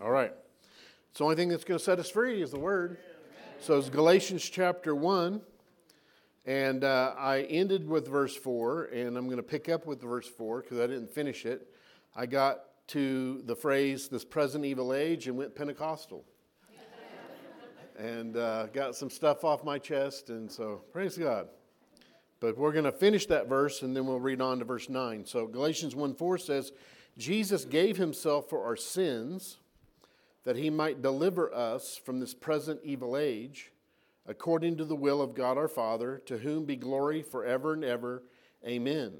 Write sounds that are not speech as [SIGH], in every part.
All right. It's the only thing that's going to set us free is the Word. So it's Galatians chapter 1. And uh, I ended with verse 4, and I'm going to pick up with verse 4 because I didn't finish it. I got to the phrase, this present evil age, and went Pentecostal. and uh, got some stuff off my chest, and so praise God. But we're going to finish that verse, and then we'll read on to verse 9. So Galatians 1 4 says, Jesus gave himself for our sins that he might deliver us from this present evil age, according to the will of God our Father, to whom be glory forever and ever. Amen.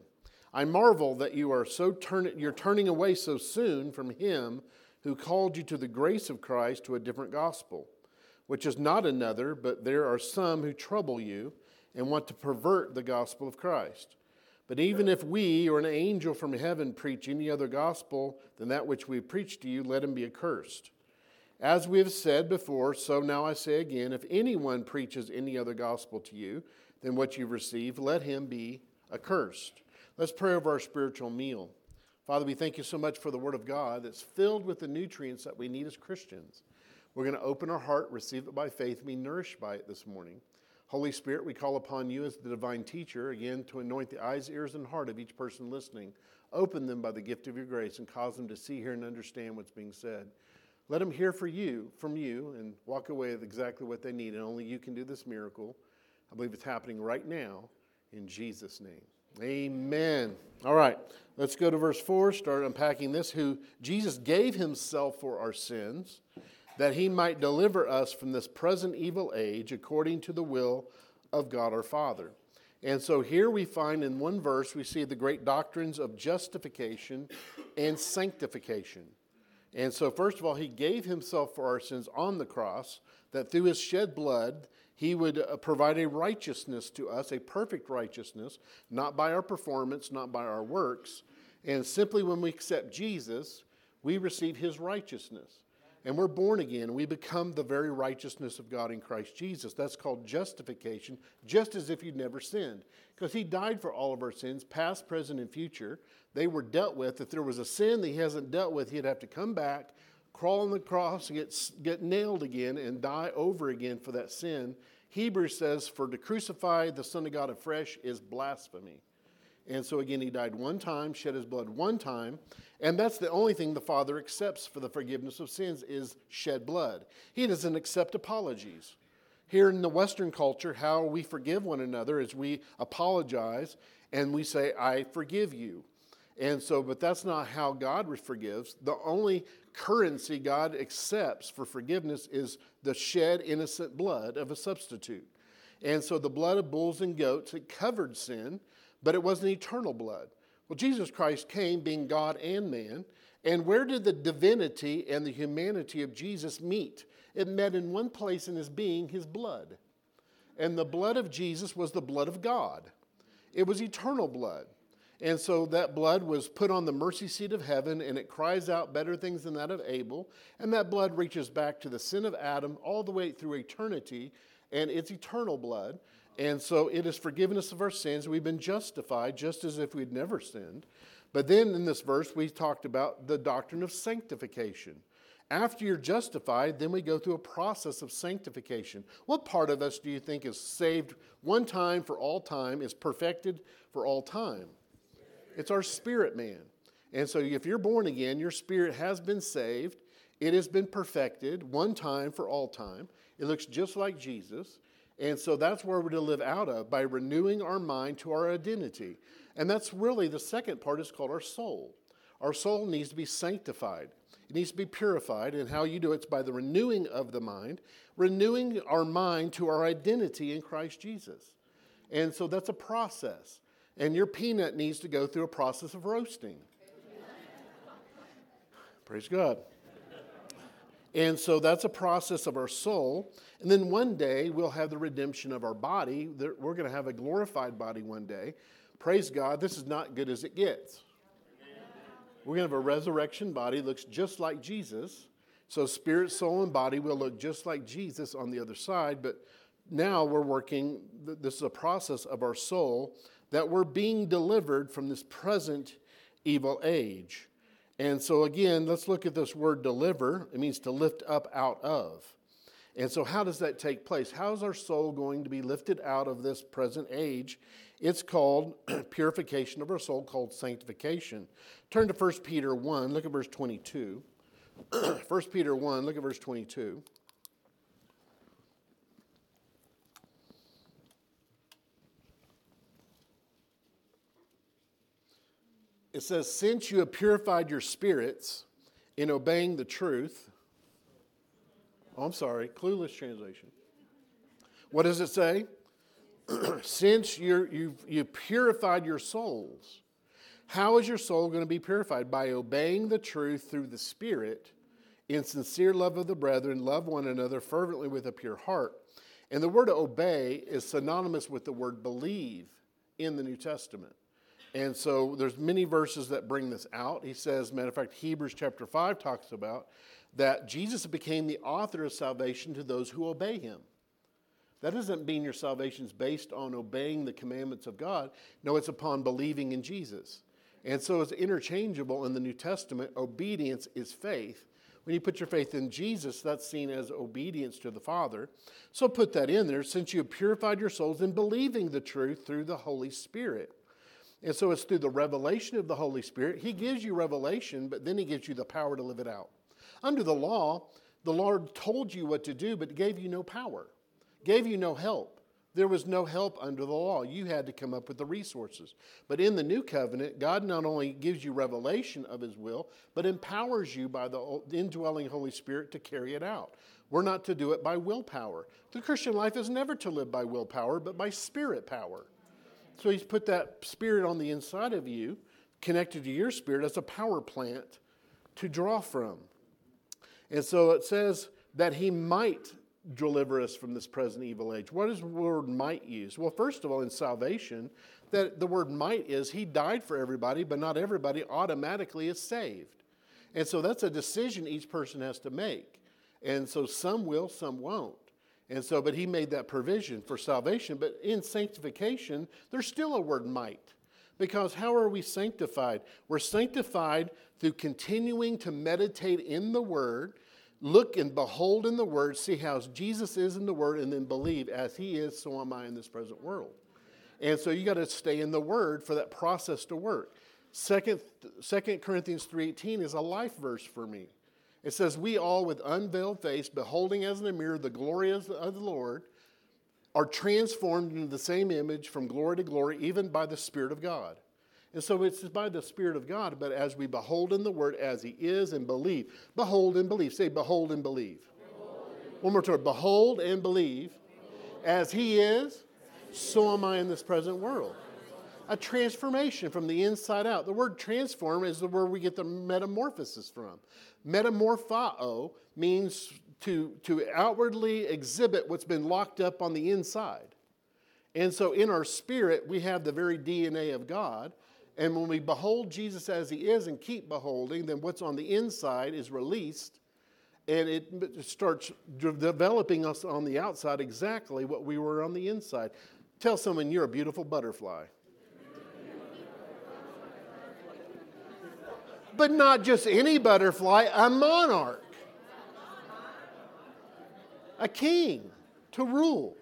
I marvel that you are so turn, you're turning away so soon from him who called you to the grace of Christ to a different gospel, which is not another, but there are some who trouble you and want to pervert the gospel of Christ. But even if we or an angel from heaven preach any other gospel than that which we preach to you, let him be accursed. As we have said before, so now I say again if anyone preaches any other gospel to you than what you've received, let him be accursed. Let's pray over our spiritual meal. Father, we thank you so much for the Word of God that's filled with the nutrients that we need as Christians. We're going to open our heart, receive it by faith, be nourished by it this morning. Holy Spirit, we call upon you as the divine teacher, again, to anoint the eyes, ears, and heart of each person listening. Open them by the gift of your grace and cause them to see, hear, and understand what's being said. Let them hear for you, from you and walk away with exactly what they need. And only you can do this miracle. I believe it's happening right now in Jesus' name. Amen. All right, let's go to verse 4, start unpacking this. Who Jesus gave himself for our sins that he might deliver us from this present evil age according to the will of God our Father. And so here we find in one verse, we see the great doctrines of justification and sanctification. And so, first of all, he gave himself for our sins on the cross, that through his shed blood, he would uh, provide a righteousness to us, a perfect righteousness, not by our performance, not by our works. And simply when we accept Jesus, we receive his righteousness and we're born again. We become the very righteousness of God in Christ Jesus. That's called justification, just as if you'd never sinned. Because He died for all of our sins, past, present, and future. They were dealt with. If there was a sin that He hasn't dealt with, He'd have to come back, crawl on the cross, get, get nailed again, and die over again for that sin. Hebrews says, For to crucify the Son of God afresh is blasphemy. And so again, he died one time, shed his blood one time, and that's the only thing the Father accepts for the forgiveness of sins is shed blood. He doesn't accept apologies. Here in the Western culture, how we forgive one another is we apologize and we say, I forgive you. And so, but that's not how God forgives. The only currency God accepts for forgiveness is the shed innocent blood of a substitute. And so the blood of bulls and goats, it covered sin but it wasn't eternal blood. Well, Jesus Christ came being God and man. And where did the divinity and the humanity of Jesus meet? It met in one place in his being, his blood. And the blood of Jesus was the blood of God, it was eternal blood. And so that blood was put on the mercy seat of heaven and it cries out better things than that of Abel. And that blood reaches back to the sin of Adam all the way through eternity and it's eternal blood. And so it is forgiveness of our sins. We've been justified just as if we'd never sinned. But then in this verse, we talked about the doctrine of sanctification. After you're justified, then we go through a process of sanctification. What part of us do you think is saved one time for all time, is perfected for all time? It's our spirit man. And so if you're born again, your spirit has been saved, it has been perfected one time for all time. It looks just like Jesus. And so that's where we're to live out of by renewing our mind to our identity. And that's really the second part is called our soul. Our soul needs to be sanctified. It needs to be purified, and how you do it's by the renewing of the mind, renewing our mind to our identity in Christ Jesus. And so that's a process. And your peanut needs to go through a process of roasting. Praise God. And so that's a process of our soul. And then one day we'll have the redemption of our body. We're going to have a glorified body one day. Praise God, this is not good as it gets. We're going to have a resurrection body, looks just like Jesus. So spirit, soul, and body will look just like Jesus on the other side. But now we're working, this is a process of our soul that we're being delivered from this present evil age. And so, again, let's look at this word deliver. It means to lift up out of. And so, how does that take place? How is our soul going to be lifted out of this present age? It's called [CLEARS THROAT] purification of our soul, called sanctification. Turn to 1 Peter 1, look at verse 22. [CLEARS THROAT] 1 Peter 1, look at verse 22. It says, Since you have purified your spirits in obeying the truth. Oh, I'm sorry, clueless translation. What does it say? [CLEARS THROAT] Since you're, you've, you've purified your souls. How is your soul going to be purified? By obeying the truth through the Spirit in sincere love of the brethren, love one another fervently with a pure heart. And the word obey is synonymous with the word believe in the New Testament. And so there's many verses that bring this out. He says, matter of fact, Hebrews chapter 5 talks about that Jesus became the author of salvation to those who obey him. That doesn't mean your salvation is based on obeying the commandments of God. No, it's upon believing in Jesus. And so it's interchangeable in the New Testament. Obedience is faith. When you put your faith in Jesus, that's seen as obedience to the Father. So put that in there since you have purified your souls in believing the truth through the Holy Spirit. And so it's through the revelation of the Holy Spirit. He gives you revelation, but then He gives you the power to live it out. Under the law, the Lord told you what to do, but gave you no power, gave you no help. There was no help under the law. You had to come up with the resources. But in the new covenant, God not only gives you revelation of His will, but empowers you by the indwelling Holy Spirit to carry it out. We're not to do it by willpower. The Christian life is never to live by willpower, but by spirit power. So he's put that spirit on the inside of you, connected to your spirit as a power plant to draw from. And so it says that he might deliver us from this present evil age. What does the word might use? Well, first of all, in salvation, that the word might is he died for everybody, but not everybody automatically is saved. And so that's a decision each person has to make. And so some will, some won't. And so, but he made that provision for salvation. But in sanctification, there's still a word might. Because how are we sanctified? We're sanctified through continuing to meditate in the Word, look and behold in the Word, see how Jesus is in the Word, and then believe as He is, so am I in this present world. And so you got to stay in the Word for that process to work. Second, Second Corinthians 3.18 is a life verse for me. It says, We all, with unveiled face, beholding as in a mirror the glory of the Lord, are transformed into the same image from glory to glory, even by the Spirit of God. And so it's by the Spirit of God, but as we behold in the Word as He is and believe. Behold and believe. Say, behold and believe. Behold One more time. Behold and believe. Behold. As He is, so am I in this present world. A transformation from the inside out. The word transform is the word we get the metamorphosis from. Metamorphao means to, to outwardly exhibit what's been locked up on the inside. And so in our spirit, we have the very DNA of God. And when we behold Jesus as he is and keep beholding, then what's on the inside is released and it starts developing us on the outside exactly what we were on the inside. Tell someone you're a beautiful butterfly. But not just any butterfly, a monarch, a king to rule.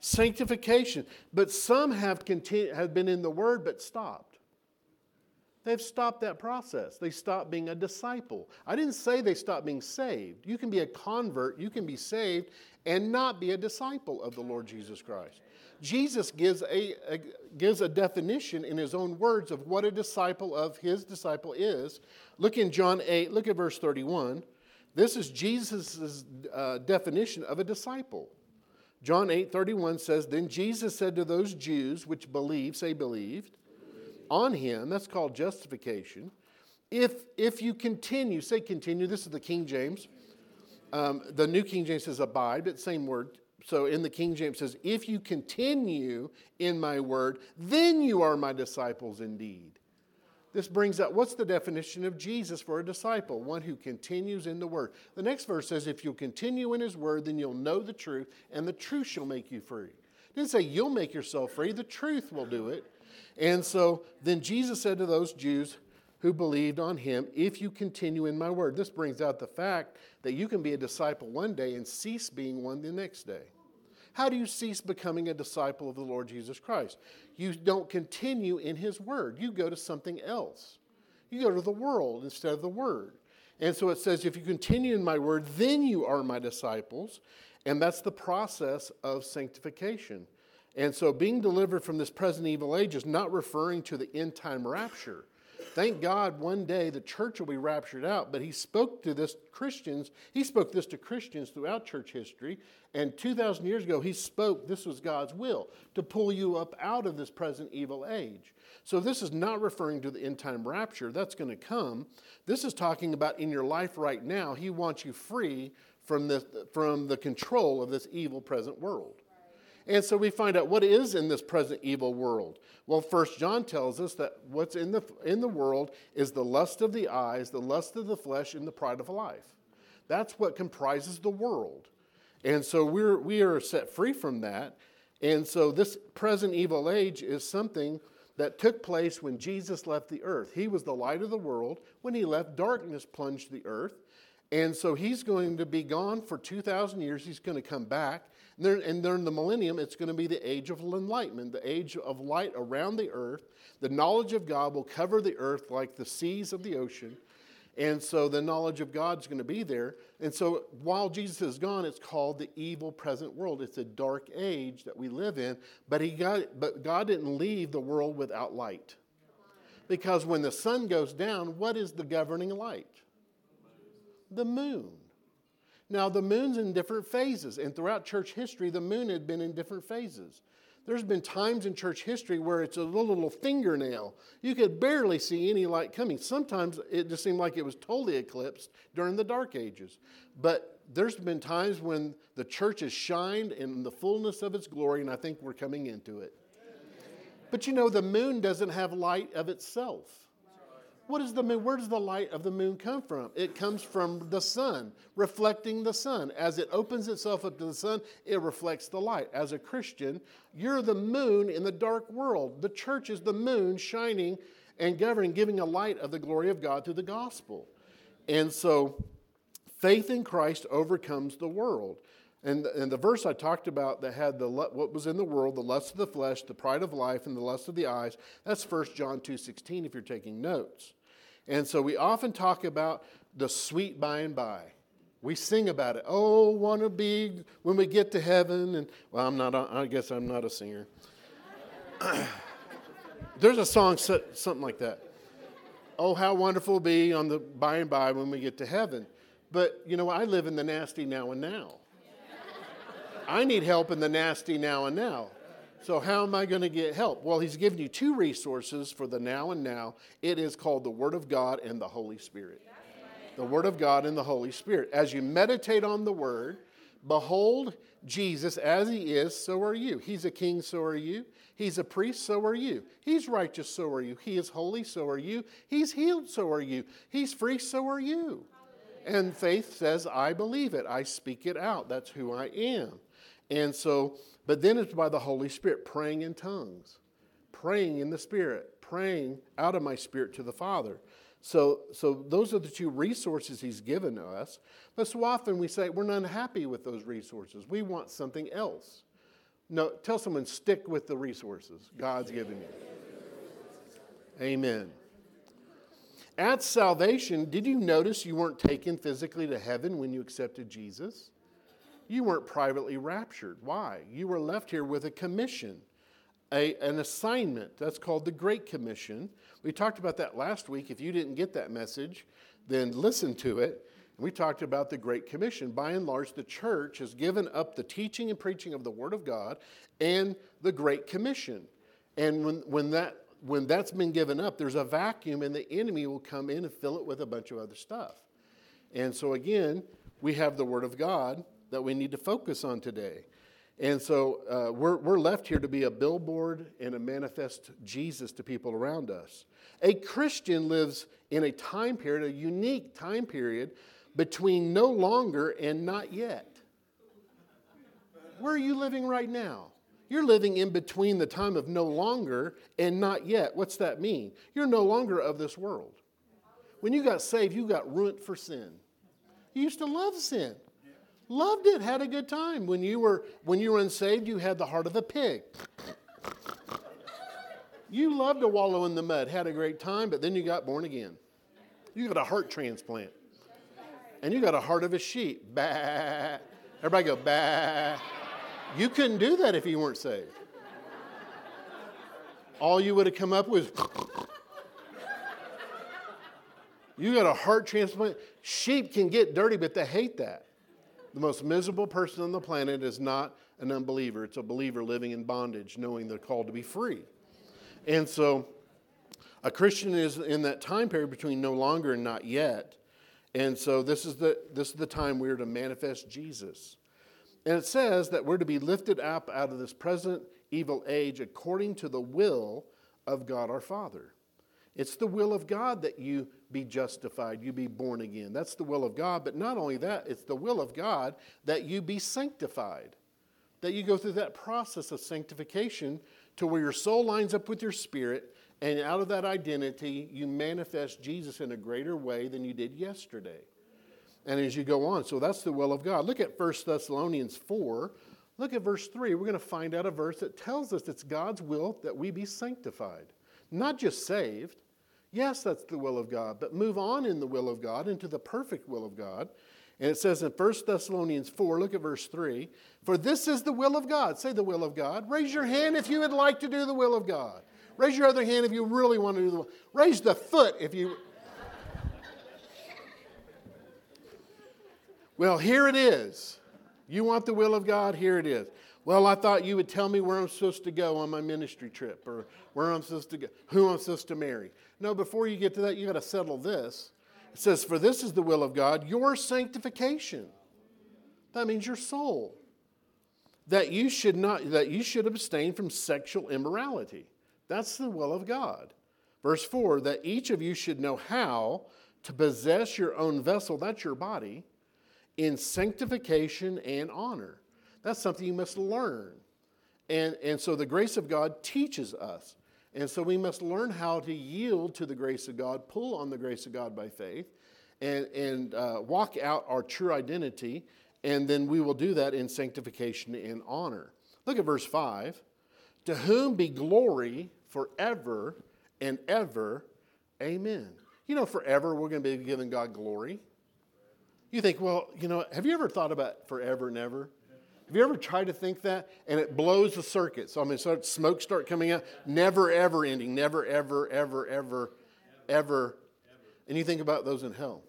Sanctification. But some have, continu- have been in the Word but stopped. They've stopped that process. They stopped being a disciple. I didn't say they stopped being saved. You can be a convert, you can be saved, and not be a disciple of the Lord Jesus Christ. Jesus gives a, a, gives a definition in his own words of what a disciple of his disciple is. Look in John 8, look at verse 31. This is Jesus' uh, definition of a disciple. John 8, 31 says, Then Jesus said to those Jews which believed, say believed, on him, that's called justification. If, if you continue, say continue, this is the King James. Um, the New King James says abide, but same word, so in the King James says, If you continue in my word, then you are my disciples indeed. This brings up what's the definition of Jesus for a disciple? One who continues in the word. The next verse says, If you'll continue in his word, then you'll know the truth, and the truth shall make you free. It didn't say you'll make yourself free, the truth will do it. And so then Jesus said to those Jews who believed on him if you continue in my word. This brings out the fact that you can be a disciple one day and cease being one the next day. How do you cease becoming a disciple of the Lord Jesus Christ? You don't continue in his word, you go to something else. You go to the world instead of the word. And so it says, if you continue in my word, then you are my disciples. And that's the process of sanctification. And so being delivered from this present evil age is not referring to the end time rapture. Thank God one day the church will be raptured out, but he spoke to this Christians, he spoke this to Christians throughout church history, and 2,000 years ago he spoke this was God's will to pull you up out of this present evil age. So this is not referring to the end time rapture, that's going to come. This is talking about in your life right now, he wants you free from the, from the control of this evil present world. And so we find out what is in this present evil world. Well, First John tells us that what's in the, in the world is the lust of the eyes, the lust of the flesh, and the pride of life. That's what comprises the world. And so we're, we are set free from that. And so this present evil age is something that took place when Jesus left the earth. He was the light of the world. When he left, darkness plunged the earth. And so he's going to be gone for 2,000 years. He's going to come back. And during the millennium, it's going to be the age of enlightenment, the age of light around the earth. The knowledge of God will cover the earth like the seas of the ocean. And so the knowledge of God's going to be there. And so while Jesus is gone, it's called the evil present world. It's a dark age that we live in, but he got but God didn't leave the world without light. Because when the sun goes down, what is the governing light? The moon. Now, the moon's in different phases, and throughout church history, the moon had been in different phases. There's been times in church history where it's a little, little fingernail. You could barely see any light coming. Sometimes it just seemed like it was totally eclipsed during the dark ages. But there's been times when the church has shined in the fullness of its glory, and I think we're coming into it. But you know, the moon doesn't have light of itself. What is the moon? Where does the light of the moon come from? It comes from the sun, reflecting the sun. As it opens itself up to the sun, it reflects the light. As a Christian, you're the moon in the dark world. The church is the moon shining and governing, giving a light of the glory of God through the gospel. And so, faith in Christ overcomes the world. And, and the verse I talked about that had the, what was in the world, the lust of the flesh, the pride of life, and the lust of the eyes, that's 1 John 2.16 if you're taking notes. And so we often talk about the sweet by and by. We sing about it. Oh, want to be when we get to heaven. And well, I'm not. I guess I'm not a singer. [COUGHS] There's a song something like that. Oh, how wonderful it'll be on the by and by when we get to heaven. But you know, I live in the nasty now and now. I need help in the nasty now and now. So, how am I going to get help? Well, he's given you two resources for the now and now. It is called the Word of God and the Holy Spirit. The Word of God and the Holy Spirit. As you meditate on the Word, behold Jesus as he is, so are you. He's a king, so are you. He's a priest, so are you. He's righteous, so are you. He is holy, so are you. He's healed, so are you. He's free, so are you. And faith says, I believe it. I speak it out. That's who I am. And so but then it's by the Holy Spirit, praying in tongues, praying in the Spirit, praying out of my spirit to the Father. So, so those are the two resources He's given to us. But so often we say we're not happy with those resources. We want something else. No, tell someone, stick with the resources God's given you. Amen. At salvation, did you notice you weren't taken physically to heaven when you accepted Jesus? You weren't privately raptured. Why? You were left here with a commission, a, an assignment. That's called the Great Commission. We talked about that last week. If you didn't get that message, then listen to it. We talked about the Great Commission. By and large, the church has given up the teaching and preaching of the Word of God and the Great Commission. And when, when, that, when that's been given up, there's a vacuum, and the enemy will come in and fill it with a bunch of other stuff. And so, again, we have the Word of God that we need to focus on today. And so uh, we're, we're left here to be a billboard and a manifest Jesus to people around us. A Christian lives in a time period, a unique time period, between no longer and not yet. Where are you living right now? You're living in between the time of no longer and not yet. What's that mean? You're no longer of this world. when you got saved, you got ruined for sin. You used to love sin. Loved it, had a good time. When you were when you were unsaved, you had the heart of a pig. You loved to wallow in the mud, had a great time, but then you got born again. You got a heart transplant. And you got a heart of a sheep. Bah. Everybody go, bah. You couldn't do that if you weren't saved. All you would have come up with you got a heart transplant. Sheep can get dirty, but they hate that. The most miserable person on the planet is not an unbeliever, it's a believer living in bondage, knowing they're called to be free. And so a Christian is in that time period between no longer and not yet. And so this is the, this is the time we're to manifest Jesus. And it says that we're to be lifted up out of this present evil age according to the will of God our Father. It's the will of God that you be justified, you be born again. That's the will of God. But not only that, it's the will of God that you be sanctified, that you go through that process of sanctification to where your soul lines up with your spirit, and out of that identity, you manifest Jesus in a greater way than you did yesterday. And as you go on, so that's the will of God. Look at 1 Thessalonians 4. Look at verse 3. We're going to find out a verse that tells us it's God's will that we be sanctified, not just saved. Yes, that's the will of God, but move on in the will of God into the perfect will of God. And it says in 1 Thessalonians 4, look at verse 3 For this is the will of God. Say the will of God. Raise your hand if you would like to do the will of God. Raise your other hand if you really want to do the will. Raise the foot if you. well, here it is. You want the will of God? Here it is. Well, I thought you would tell me where I'm supposed to go on my ministry trip or where I'm supposed to go, who I'm supposed to marry. No, before you get to that, you got to settle this. It says, For this is the will of God, your sanctification. That means your soul. That you should not that you should abstain from sexual immorality. That's the will of God. Verse 4 that each of you should know how to possess your own vessel, that's your body, in sanctification and honor. That's something you must learn. And, and so the grace of God teaches us. And so we must learn how to yield to the grace of God, pull on the grace of God by faith, and, and uh, walk out our true identity. And then we will do that in sanctification and honor. Look at verse 5. To whom be glory forever and ever. Amen. You know, forever we're going to be giving God glory. You think, well, you know, have you ever thought about forever and ever? Have you ever tried to think that? And it blows the circuit. So I mean, so smoke start coming out, never ever ending, never ever ever ever ever. And you think about those in hell.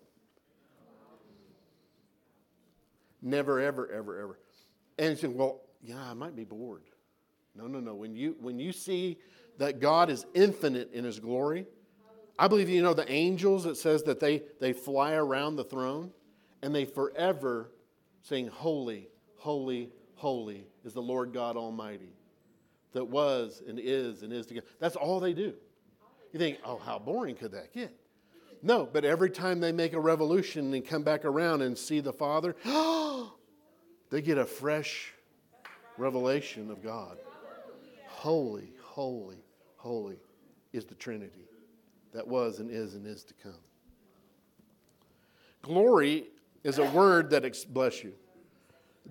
Never ever ever ever. And you think, well, yeah, I might be bored. No, no, no. When you when you see that God is infinite in His glory, I believe you know the angels. It says that they they fly around the throne, and they forever sing holy holy, holy is the Lord God Almighty that was and is and is to come. That's all they do. You think, oh, how boring could that get? No, but every time they make a revolution and come back around and see the Father, [GASPS] they get a fresh revelation of God. Holy, holy, holy is the Trinity that was and is and is to come. Glory is a word that, ex- bless you,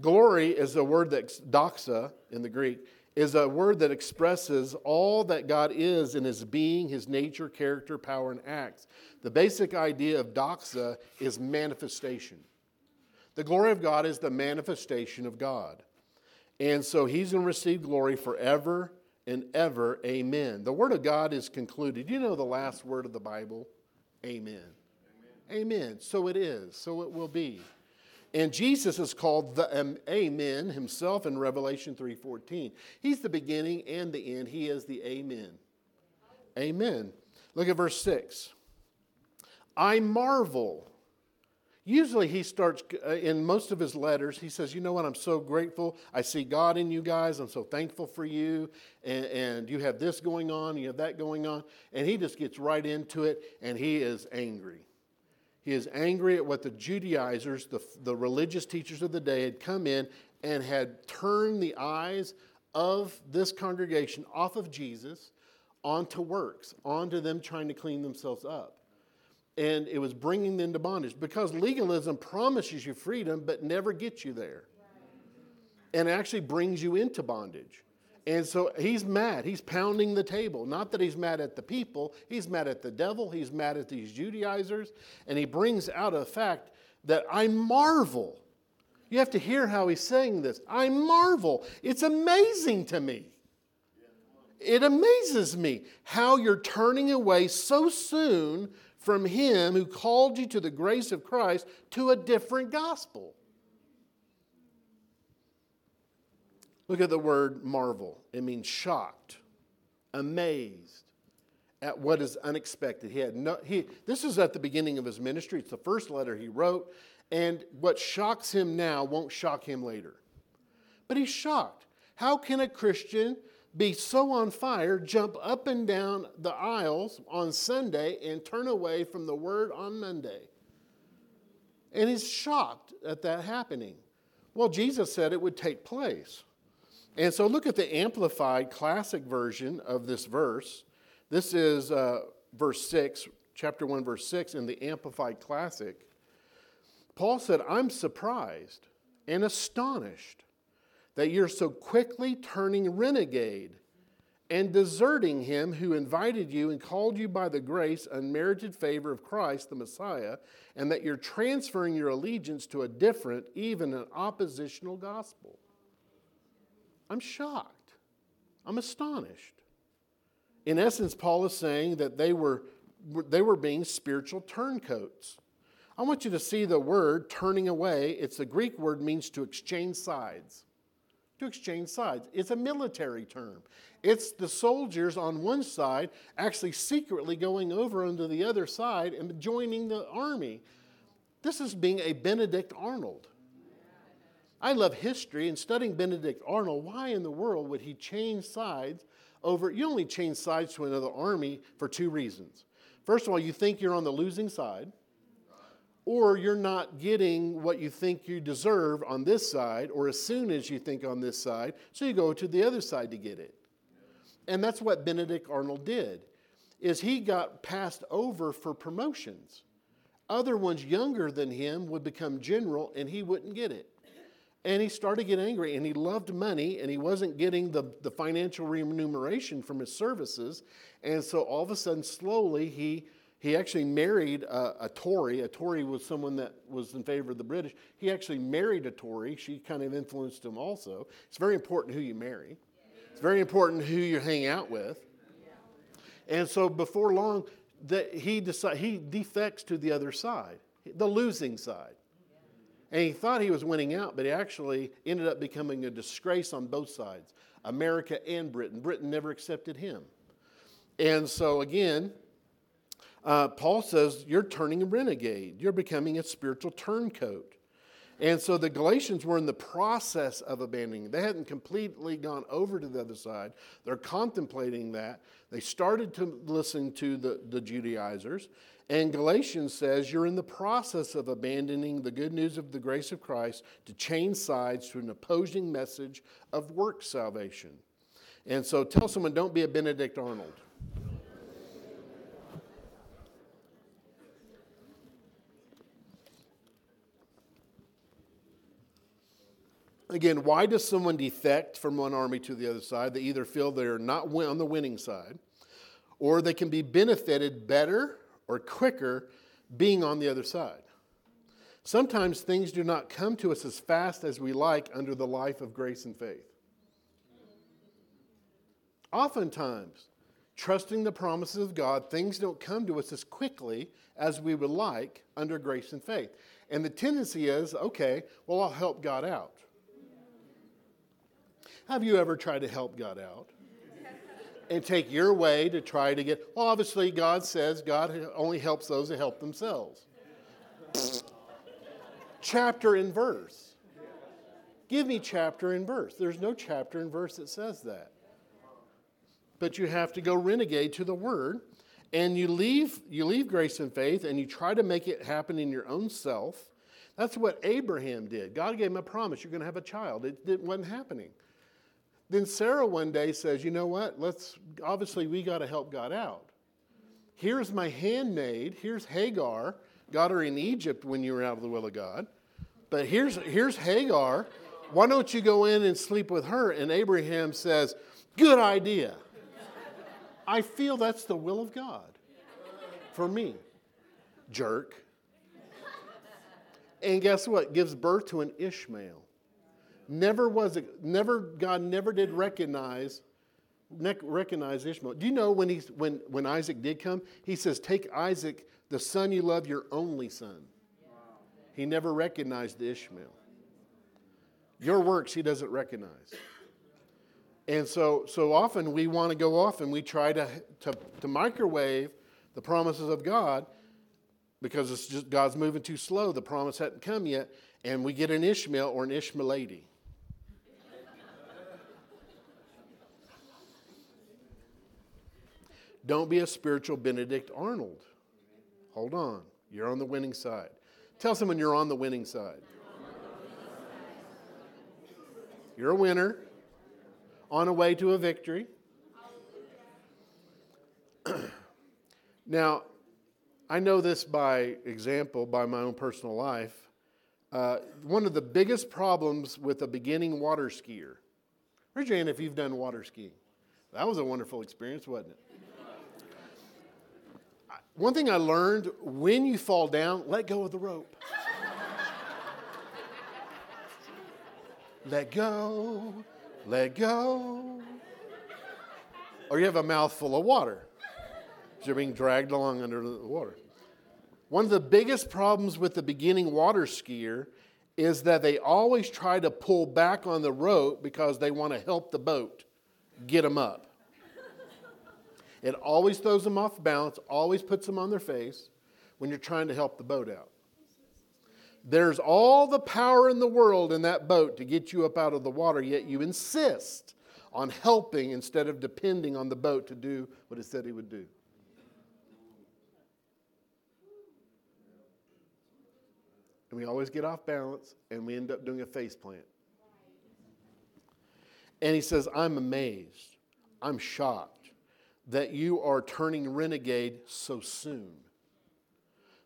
Glory is a word that, doxa in the Greek, is a word that expresses all that God is in his being, his nature, character, power, and acts. The basic idea of doxa is manifestation. The glory of God is the manifestation of God. And so he's going to receive glory forever and ever. Amen. The word of God is concluded. You know the last word of the Bible? Amen. Amen. Amen. So it is. So it will be. And Jesus is called the um, Amen himself in Revelation 3:14. He's the beginning and the end. He is the Amen. Amen. Look at verse 6. I marvel. Usually he starts uh, in most of his letters, he says, You know what? I'm so grateful. I see God in you guys. I'm so thankful for you. And, and you have this going on, you have that going on. And he just gets right into it and he is angry. He is angry at what the Judaizers, the, the religious teachers of the day, had come in and had turned the eyes of this congregation off of Jesus onto works, onto them trying to clean themselves up. and it was bringing them to bondage because legalism promises you freedom but never gets you there and actually brings you into bondage and so he's mad. He's pounding the table. Not that he's mad at the people. He's mad at the devil. He's mad at these judaizers. And he brings out a fact that i marvel. You have to hear how he's saying this. I marvel. It's amazing to me. It amazes me how you're turning away so soon from him who called you to the grace of Christ to a different gospel. Look at the word marvel. It means shocked, amazed at what is unexpected. He had no he this is at the beginning of his ministry. It's the first letter he wrote, and what shocks him now won't shock him later. But he's shocked. How can a Christian be so on fire, jump up and down the aisles on Sunday and turn away from the word on Monday. And he's shocked at that happening. Well, Jesus said it would take place. And so look at the amplified classic version of this verse. This is uh, verse 6, chapter 1, verse 6 in the amplified classic. Paul said, I'm surprised and astonished that you're so quickly turning renegade and deserting him who invited you and called you by the grace, unmerited favor of Christ, the Messiah, and that you're transferring your allegiance to a different, even an oppositional gospel. I'm shocked. I'm astonished. In essence, Paul is saying that they were, they were being spiritual turncoats. I want you to see the word turning away. It's the Greek word means to exchange sides to exchange sides. It's a military term. It's the soldiers on one side actually secretly going over onto the other side and joining the army. This is being a Benedict Arnold. I love history and studying Benedict Arnold. Why in the world would he change sides over? You only change sides to another army for two reasons. First of all, you think you're on the losing side or you're not getting what you think you deserve on this side, or as soon as you think on this side, so you go to the other side to get it. And that's what Benedict Arnold did, is he got passed over for promotions. Other ones younger than him would become general and he wouldn't get it. And he started to get angry and he loved money and he wasn't getting the, the financial remuneration from his services. And so all of a sudden, slowly, he he actually married a, a, Tory. A Tory was someone that was in favor of the British. He actually married a Tory. She kind of influenced him also. It's very important who you marry, it's very important who you hang out with. And so before long, that he, decide, he defects to the other side, the losing side. And he thought he was winning out, but he actually ended up becoming a disgrace on both sides America and Britain. Britain never accepted him. And so, again, uh, Paul says, You're turning a renegade. You're becoming a spiritual turncoat. And so the Galatians were in the process of abandoning. They hadn't completely gone over to the other side. They're contemplating that. They started to listen to the, the Judaizers. And Galatians says you're in the process of abandoning the good news of the grace of Christ to change sides to an opposing message of work salvation. And so tell someone, don't be a Benedict Arnold. Again, why does someone defect from one army to the other side? They either feel they're not on the winning side, or they can be benefited better or quicker being on the other side. Sometimes things do not come to us as fast as we like under the life of grace and faith. Oftentimes, trusting the promises of God, things don't come to us as quickly as we would like under grace and faith. And the tendency is okay, well, I'll help God out. Have you ever tried to help God out? And take your way to try to get, well, obviously, God says God only helps those that help themselves. chapter and verse. Give me chapter and verse. There's no chapter and verse that says that. But you have to go renegade to the word and you leave you leave grace and faith and you try to make it happen in your own self. That's what Abraham did. God gave him a promise you're going to have a child. It, it wasn't happening. Then Sarah one day says, You know what? Let's, obviously, we got to help God out. Here's my handmaid. Here's Hagar. Got her in Egypt when you were out of the will of God. But here's, here's Hagar. Why don't you go in and sleep with her? And Abraham says, Good idea. I feel that's the will of God for me. Jerk. And guess what? Gives birth to an Ishmael. Never was it, never, God never did recognize recognize Ishmael. Do you know when, he's, when, when Isaac did come? He says, Take Isaac, the son you love, your only son. He never recognized Ishmael. Your works he doesn't recognize. And so, so often we want to go off and we try to, to, to microwave the promises of God because it's just God's moving too slow. The promise hadn't come yet, and we get an Ishmael or an Ishmaelady. Don't be a spiritual Benedict Arnold. Hold on. You're on the winning side. Tell someone you're on the winning side. You're a winner on a way to a victory. [CLEARS THROAT] now, I know this by example, by my own personal life. Uh, one of the biggest problems with a beginning water skier. Raise your hand if you've done water skiing. That was a wonderful experience, wasn't it? One thing I learned when you fall down, let go of the rope. let go, let go. Or you have a mouthful of water. You're being dragged along under the water. One of the biggest problems with the beginning water skier is that they always try to pull back on the rope because they want to help the boat get them up. It always throws them off balance, always puts them on their face when you're trying to help the boat out. There's all the power in the world in that boat to get you up out of the water, yet you insist on helping instead of depending on the boat to do what it said he would do. And we always get off balance and we end up doing a face plant. And he says, I'm amazed. I'm shocked that you are turning renegade so soon.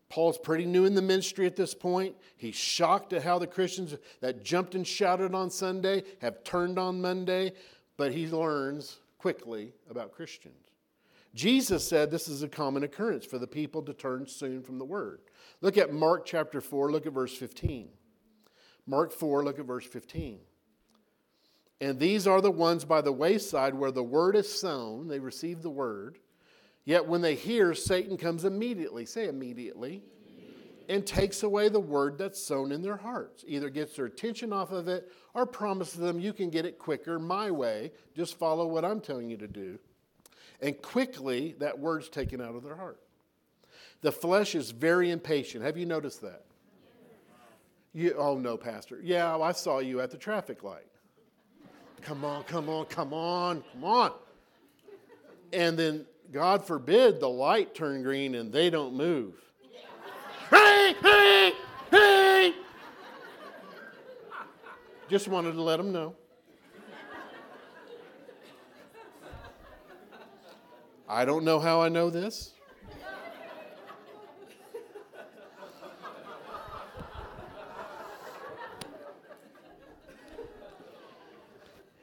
Paul's pretty new in the ministry at this point. He's shocked at how the Christians that jumped and shouted on Sunday have turned on Monday, but he learns quickly about Christians. Jesus said this is a common occurrence for the people to turn soon from the word. Look at Mark chapter 4, look at verse 15. Mark 4, look at verse 15. And these are the ones by the wayside where the word is sown. They receive the word. Yet when they hear, Satan comes immediately, say immediately, and takes away the word that's sown in their hearts. Either gets their attention off of it or promises them, you can get it quicker my way. Just follow what I'm telling you to do. And quickly, that word's taken out of their heart. The flesh is very impatient. Have you noticed that? You, oh, no, Pastor. Yeah, I saw you at the traffic light. Come on, come on, come on, come on. And then, God forbid, the light turn green and they don't move. Hey, hey, hey! Just wanted to let them know. I don't know how I know this.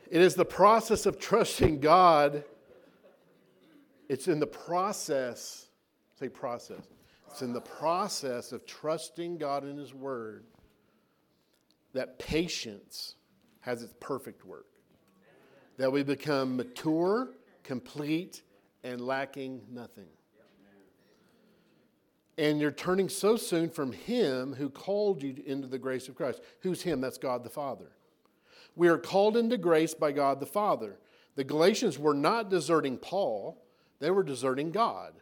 It is the process of trusting God. It's in the process, say process. It's in the process of trusting God in His Word that patience has its perfect work. That we become mature, complete, and lacking nothing. And you're turning so soon from Him who called you into the grace of Christ. Who's Him? That's God the Father. We are called into grace by God the Father. The Galatians were not deserting Paul, they were deserting God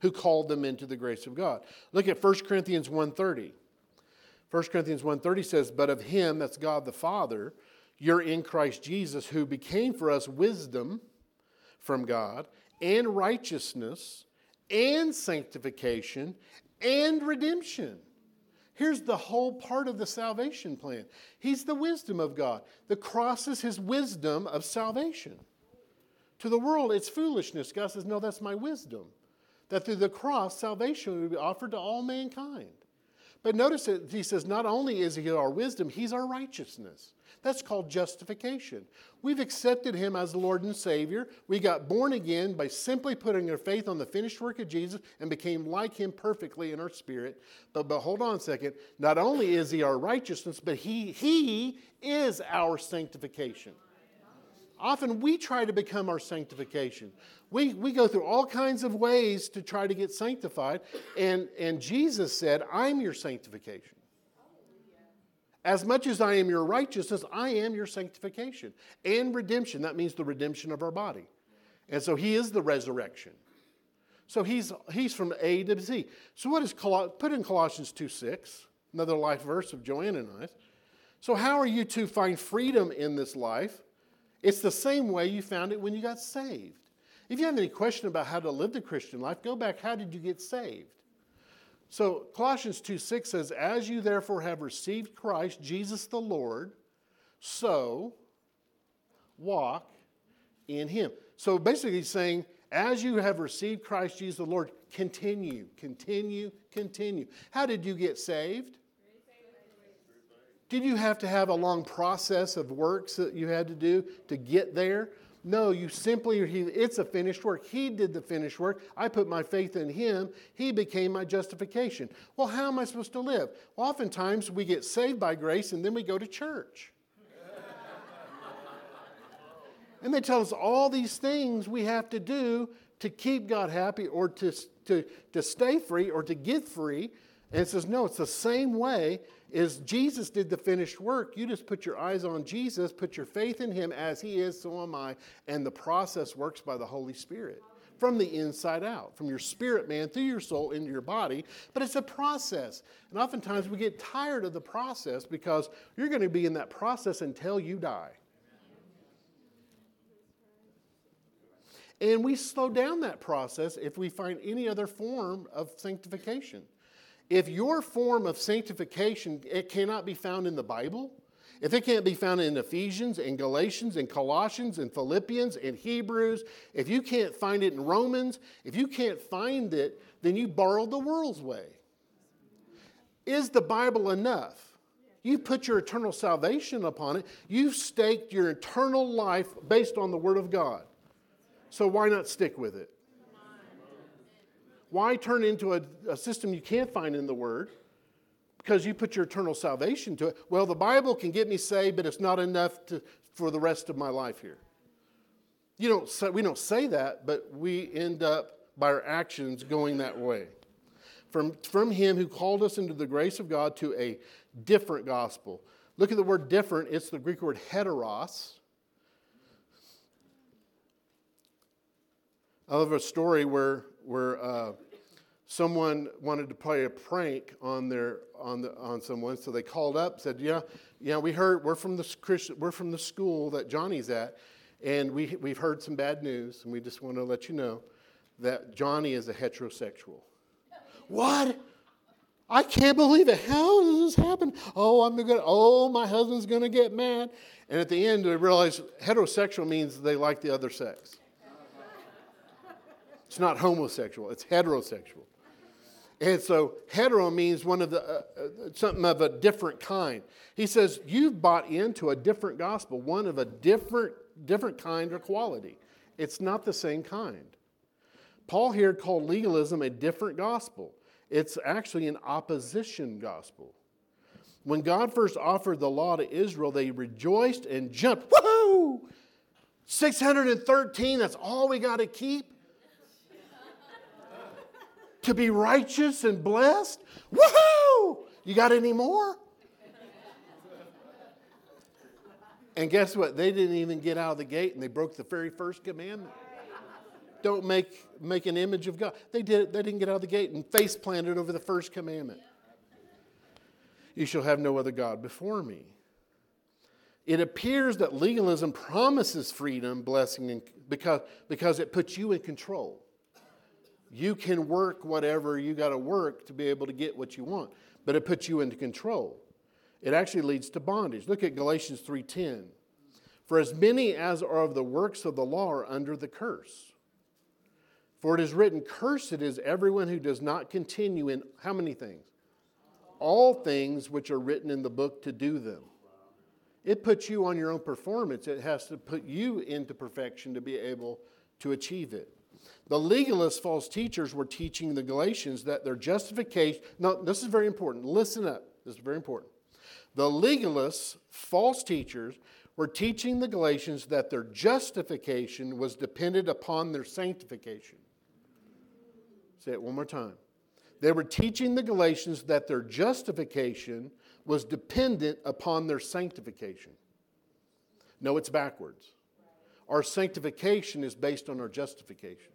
who called them into the grace of God. Look at 1 Corinthians 1:30. 1 Corinthians 1:30 says, "But of him, that's God the Father, you're in Christ Jesus who became for us wisdom from God and righteousness and sanctification and redemption." Here's the whole part of the salvation plan He's the wisdom of God. The cross is His wisdom of salvation. To the world, it's foolishness. God says, No, that's my wisdom. that through the cross, salvation would be offered to all mankind. But notice that he says, not only is he our wisdom, he's our righteousness. That's called justification. We've accepted him as Lord and Savior. We got born again by simply putting our faith on the finished work of Jesus and became like him perfectly in our spirit. But, but hold on a second. Not only is he our righteousness, but he, he is our sanctification. Often we try to become our sanctification. We, we go through all kinds of ways to try to get sanctified, and, and Jesus said, I'm your sanctification. As much as I am your righteousness, I am your sanctification and redemption. That means the redemption of our body. And so he is the resurrection. So he's, he's from A to Z. So what is put in Colossians 2 6, another life verse of Joanne and I. So how are you to find freedom in this life? It's the same way you found it when you got saved. If you have any question about how to live the Christian life, go back. How did you get saved? So Colossians 2 6 says, As you therefore have received Christ, Jesus the Lord, so walk in him. So basically, saying, as you have received Christ Jesus the Lord, continue, continue, continue. How did you get saved? Did you have to have a long process of works that you had to do to get there? No, you simply, it's a finished work. He did the finished work. I put my faith in Him. He became my justification. Well, how am I supposed to live? Well, oftentimes we get saved by grace and then we go to church. and they tell us all these things we have to do to keep God happy or to, to, to stay free or to get free. And it says, no, it's the same way is Jesus did the finished work. You just put your eyes on Jesus, put your faith in him as he is, so am I. And the process works by the Holy Spirit from the inside out, from your spirit man through your soul into your body. But it's a process. And oftentimes we get tired of the process because you're going to be in that process until you die. And we slow down that process if we find any other form of sanctification. If your form of sanctification it cannot be found in the Bible, if it can't be found in Ephesians and Galatians and Colossians and Philippians and Hebrews, if you can't find it in Romans, if you can't find it, then you borrowed the world's way. Is the Bible enough? You put your eternal salvation upon it. You've staked your eternal life based on the Word of God. So why not stick with it? Why turn into a, a system you can't find in the Word? Because you put your eternal salvation to it. Well, the Bible can get me saved, but it's not enough to, for the rest of my life here. You don't say, we don't say that, but we end up by our actions going that way. From, from Him who called us into the grace of God to a different gospel. Look at the word different, it's the Greek word heteros. I love a story where where uh, someone wanted to play a prank on their on the on someone, so they called up, said, "Yeah, yeah, we heard we're from the Christian, we're from the school that Johnny's at, and we we've heard some bad news, and we just want to let you know that Johnny is a heterosexual." [LAUGHS] what? I can't believe it. How does this happen? Oh, I'm gonna. Oh, my husband's gonna get mad. And at the end, they realize heterosexual means they like the other sex. It's not homosexual, it's heterosexual. And so hetero means one of the uh, uh, something of a different kind. He says you've bought into a different gospel, one of a different different kind or quality. It's not the same kind. Paul here called legalism a different gospel. It's actually an opposition gospel. When God first offered the law to Israel, they rejoiced and jumped. Woohoo! 613, that's all we got to keep? To be righteous and blessed? Woohoo! You got any more? And guess what? They didn't even get out of the gate and they broke the very first commandment. Don't make, make an image of God. They, did, they didn't get out of the gate and face planted over the first commandment. You shall have no other God before me. It appears that legalism promises freedom, blessing, and because, because it puts you in control. You can work whatever you got to work to be able to get what you want, but it puts you into control. It actually leads to bondage. Look at Galatians 3:10. For as many as are of the works of the law are under the curse. For it is written, Cursed is everyone who does not continue in how many things? All things which are written in the book to do them. It puts you on your own performance. It has to put you into perfection to be able to achieve it. The legalist false teachers were teaching the Galatians that their justification, no, this is very important. Listen up. This is very important. The legalists, false teachers, were teaching the Galatians that their justification was dependent upon their sanctification. Say it one more time. They were teaching the Galatians that their justification was dependent upon their sanctification. No, it's backwards. Our sanctification is based on our justification.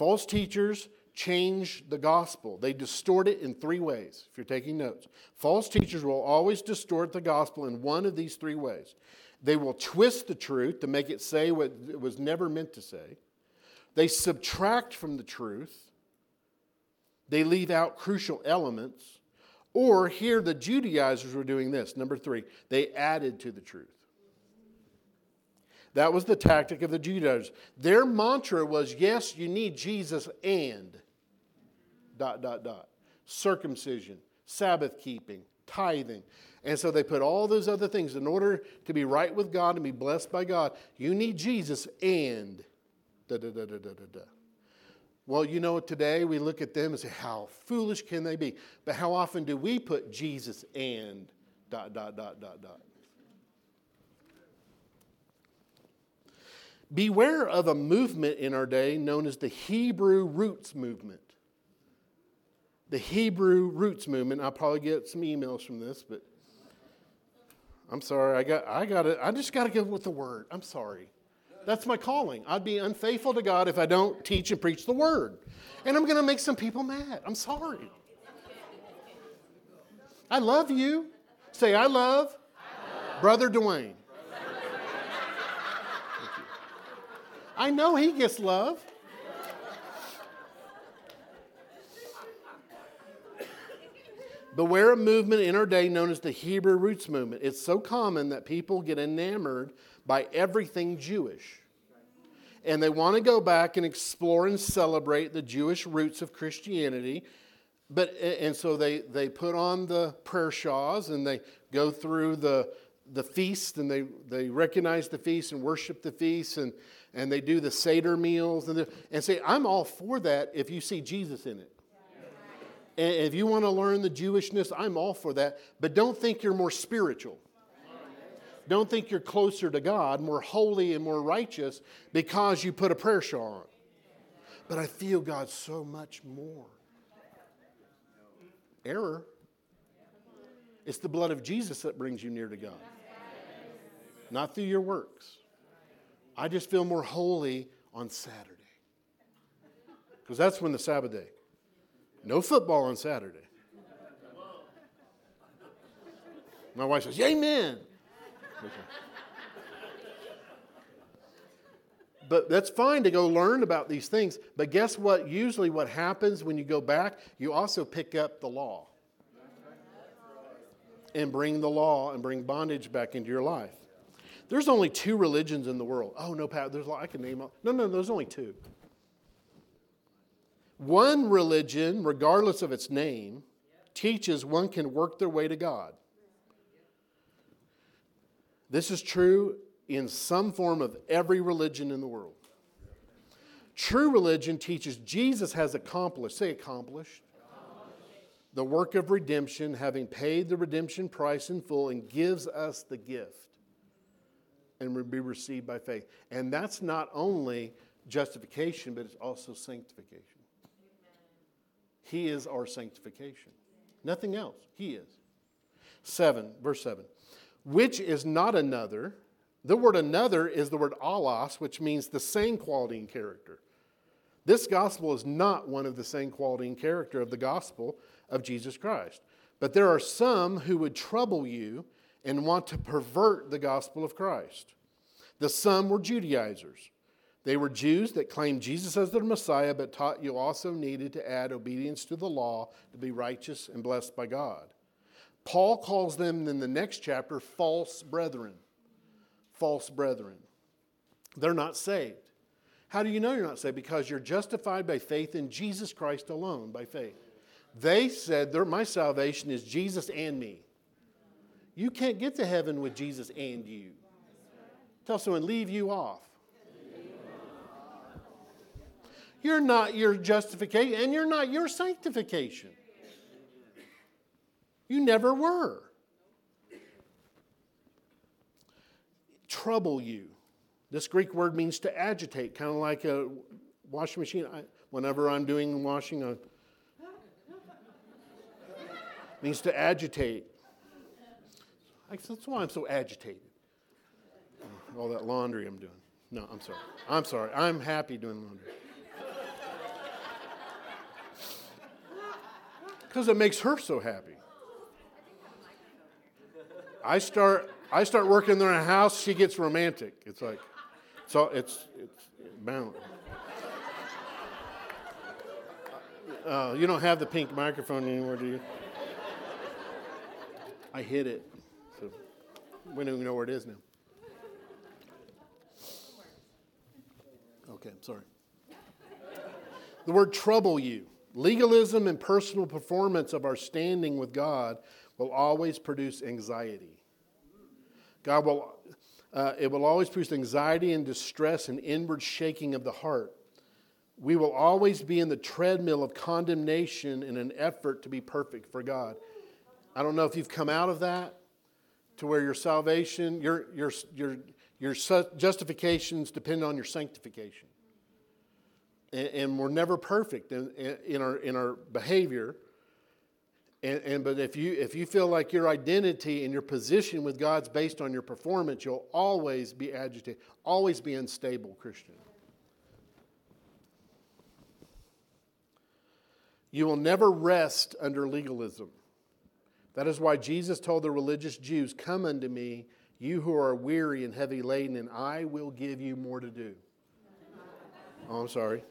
False teachers change the gospel. They distort it in three ways, if you're taking notes. False teachers will always distort the gospel in one of these three ways. They will twist the truth to make it say what it was never meant to say. They subtract from the truth. They leave out crucial elements. Or here, the Judaizers were doing this. Number three, they added to the truth. That was the tactic of the Judaizers. Their mantra was yes, you need Jesus and dot, dot, dot. Circumcision, Sabbath keeping, tithing. And so they put all those other things in order to be right with God and be blessed by God. You need Jesus and da da da da da da da. Well, you know, today we look at them and say, how foolish can they be? But how often do we put Jesus and dot, dot, dot, dot, dot? Beware of a movement in our day known as the Hebrew Roots Movement. The Hebrew Roots Movement. I'll probably get some emails from this, but I'm sorry. I got. I got. I just got to go with the word. I'm sorry. That's my calling. I'd be unfaithful to God if I don't teach and preach the word, and I'm going to make some people mad. I'm sorry. I love you. Say, I love, I love. Brother Dwayne. I know he gets love. Beware a movement in our day known as the Hebrew roots movement. It's so common that people get enamored by everything Jewish. And they want to go back and explore and celebrate the Jewish roots of Christianity. But, and so they, they put on the prayer shawls and they go through the, the feast and they, they recognize the feast and worship the feast and, and they do the Seder meals and, and say, I'm all for that if you see Jesus in it. And if you want to learn the Jewishness, I'm all for that. But don't think you're more spiritual. Don't think you're closer to God, more holy and more righteous because you put a prayer shawl on. But I feel God so much more. Error. It's the blood of Jesus that brings you near to God, not through your works. I just feel more holy on Saturday. Because that's when the Sabbath day. No football on Saturday. My wife says, Amen. [LAUGHS] But that's fine to go learn about these things. But guess what? Usually, what happens when you go back, you also pick up the law and bring the law and bring bondage back into your life. There's only two religions in the world. Oh, no, Pat, there's, I can name all. No, no, there's only two. One religion, regardless of its name, teaches one can work their way to God. This is true in some form of every religion in the world. True religion teaches Jesus has accomplished, say accomplished, the work of redemption, having paid the redemption price in full, and gives us the gift and be received by faith. And that's not only justification, but it's also sanctification. He is our sanctification. Nothing else. He is. 7, verse 7. Which is not another. The word another is the word allos, which means the same quality and character. This gospel is not one of the same quality and character of the gospel of Jesus Christ. But there are some who would trouble you and want to pervert the gospel of Christ. The some were Judaizers. They were Jews that claimed Jesus as their Messiah, but taught you also needed to add obedience to the law to be righteous and blessed by God. Paul calls them in the next chapter false brethren. False brethren. They're not saved. How do you know you're not saved? Because you're justified by faith in Jesus Christ alone, by faith. They said, My salvation is Jesus and me. You can't get to heaven with Jesus and you. Tell someone, leave you off. You're not your justification, and you're not your sanctification. You never were. Trouble you. This Greek word means to agitate, kind of like a washing machine. I, whenever I'm doing washing, a, means to agitate. That's why I'm so agitated. All that laundry I'm doing. No, I'm sorry. I'm sorry. I'm happy doing laundry. Because it makes her so happy. I start I start working in a house, she gets romantic. It's like so it's it's bound. Uh, you don't have the pink microphone anymore, do you? I hit it. We don't even know where it is now. Okay, I'm sorry. The word trouble you. Legalism and personal performance of our standing with God will always produce anxiety. God will, uh, it will always produce anxiety and distress and inward shaking of the heart. We will always be in the treadmill of condemnation in an effort to be perfect for God. I don't know if you've come out of that to where your salvation, your, your, your, your justifications depend on your sanctification and, and we're never perfect in, in, our, in our behavior. And, and, but if you if you feel like your identity and your position with God's based on your performance, you'll always be agitated, always be unstable, Christian. You will never rest under legalism. That is why Jesus told the religious Jews, Come unto me, you who are weary and heavy laden, and I will give you more to do. Oh, I'm sorry.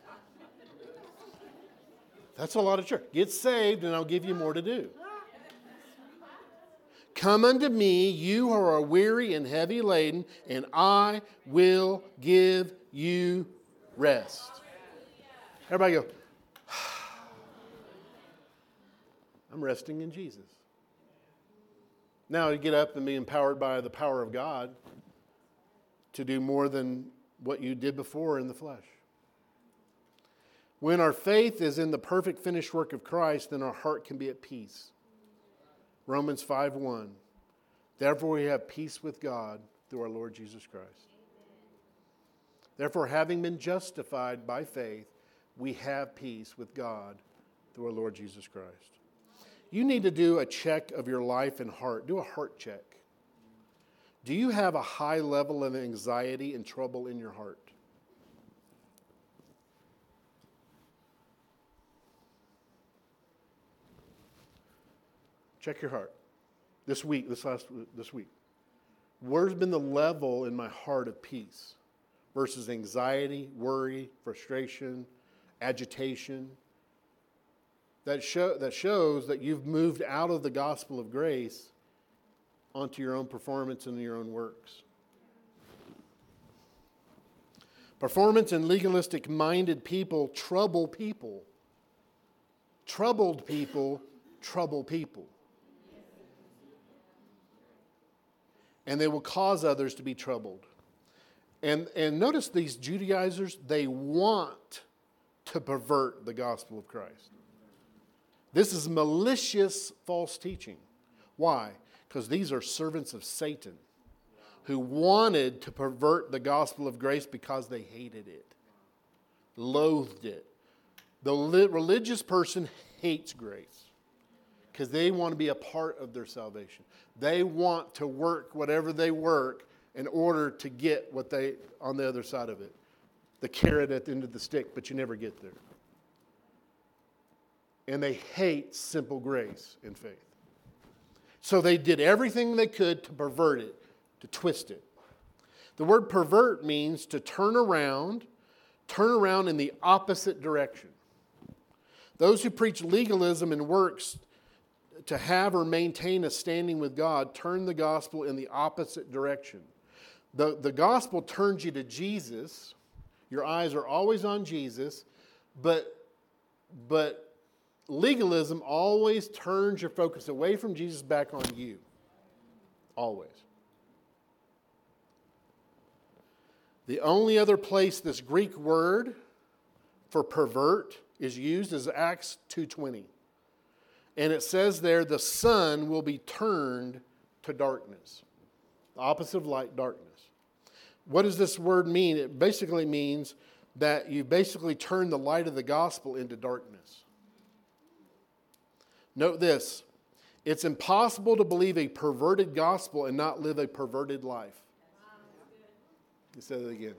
That's a lot of church. Get saved, and I'll give you more to do. Come unto me, you who are weary and heavy laden, and I will give you rest. Everybody go, [SIGHS] I'm resting in Jesus. Now you get up and be empowered by the power of God to do more than what you did before in the flesh. When our faith is in the perfect finished work of Christ, then our heart can be at peace. Romans 5 1. Therefore, we have peace with God through our Lord Jesus Christ. Therefore, having been justified by faith, we have peace with God through our Lord Jesus Christ. You need to do a check of your life and heart. Do a heart check. Do you have a high level of anxiety and trouble in your heart? Check your heart. This week, this last this week. Where's been the level in my heart of peace versus anxiety, worry, frustration, agitation? That, show, that shows that you've moved out of the gospel of grace onto your own performance and your own works. Performance and legalistic minded people trouble people. Troubled people trouble people. and they will cause others to be troubled. And, and notice these Judaizers, they want to pervert the gospel of Christ. This is malicious false teaching. Why? Because these are servants of Satan who wanted to pervert the gospel of grace because they hated it, loathed it. The religious person hates grace because they want to be a part of their salvation. They want to work whatever they work in order to get what they on the other side of it. The carrot at the end of the stick, but you never get there. And they hate simple grace and faith. So they did everything they could to pervert it, to twist it. The word pervert means to turn around, turn around in the opposite direction. Those who preach legalism and works to have or maintain a standing with God, turn the gospel in the opposite direction. The, the gospel turns you to Jesus, Your eyes are always on Jesus, but but legalism always turns your focus away from Jesus back on you. Always. The only other place this Greek word for pervert is used is Acts 2:20. And it says there the sun will be turned to darkness. The opposite of light, darkness. What does this word mean? It basically means that you basically turn the light of the gospel into darkness. Note this it's impossible to believe a perverted gospel and not live a perverted life. He said it again.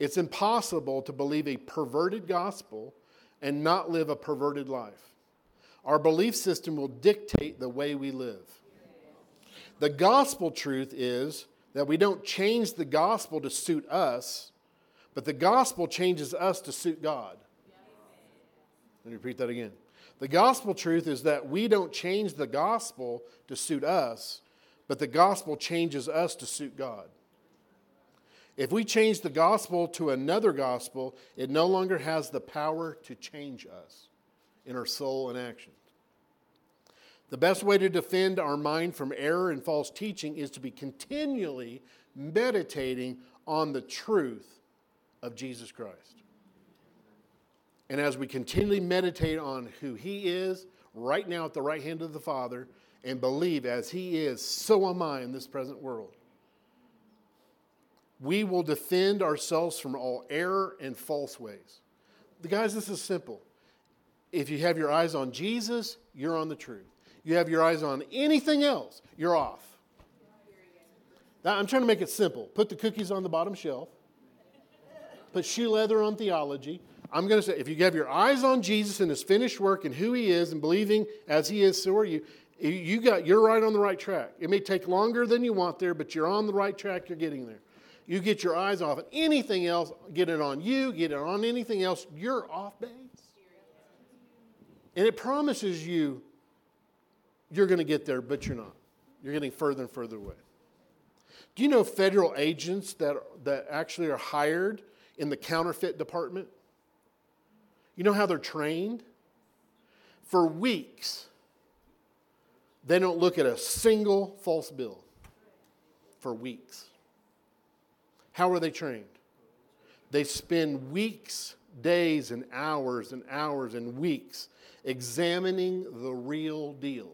It's impossible to believe a perverted gospel and not live a perverted life. Our belief system will dictate the way we live. The gospel truth is that we don't change the gospel to suit us, but the gospel changes us to suit God. Let me repeat that again. The gospel truth is that we don't change the gospel to suit us, but the gospel changes us to suit God. If we change the gospel to another gospel, it no longer has the power to change us in our soul and actions. The best way to defend our mind from error and false teaching is to be continually meditating on the truth of Jesus Christ. And as we continually meditate on who He is right now at the right hand of the Father and believe as He is, so am I in this present world, we will defend ourselves from all error and false ways. The guys, this is simple. If you have your eyes on Jesus, you're on the truth you have your eyes on anything else, you're off. Now, I'm trying to make it simple. Put the cookies on the bottom shelf, put shoe leather on theology. I'm going to say, if you have your eyes on Jesus and his finished work and who he is and believing as he is, so are you. You got, you're right on the right track. It may take longer than you want there, but you're on the right track. You're getting there. You get your eyes off of anything else, get it on you, get it on anything else, you're off base. And it promises you you're going to get there, but you're not. You're getting further and further away. Do you know federal agents that, that actually are hired in the counterfeit department? You know how they're trained? For weeks, they don't look at a single false bill. For weeks. How are they trained? They spend weeks, days, and hours and hours and weeks examining the real deal.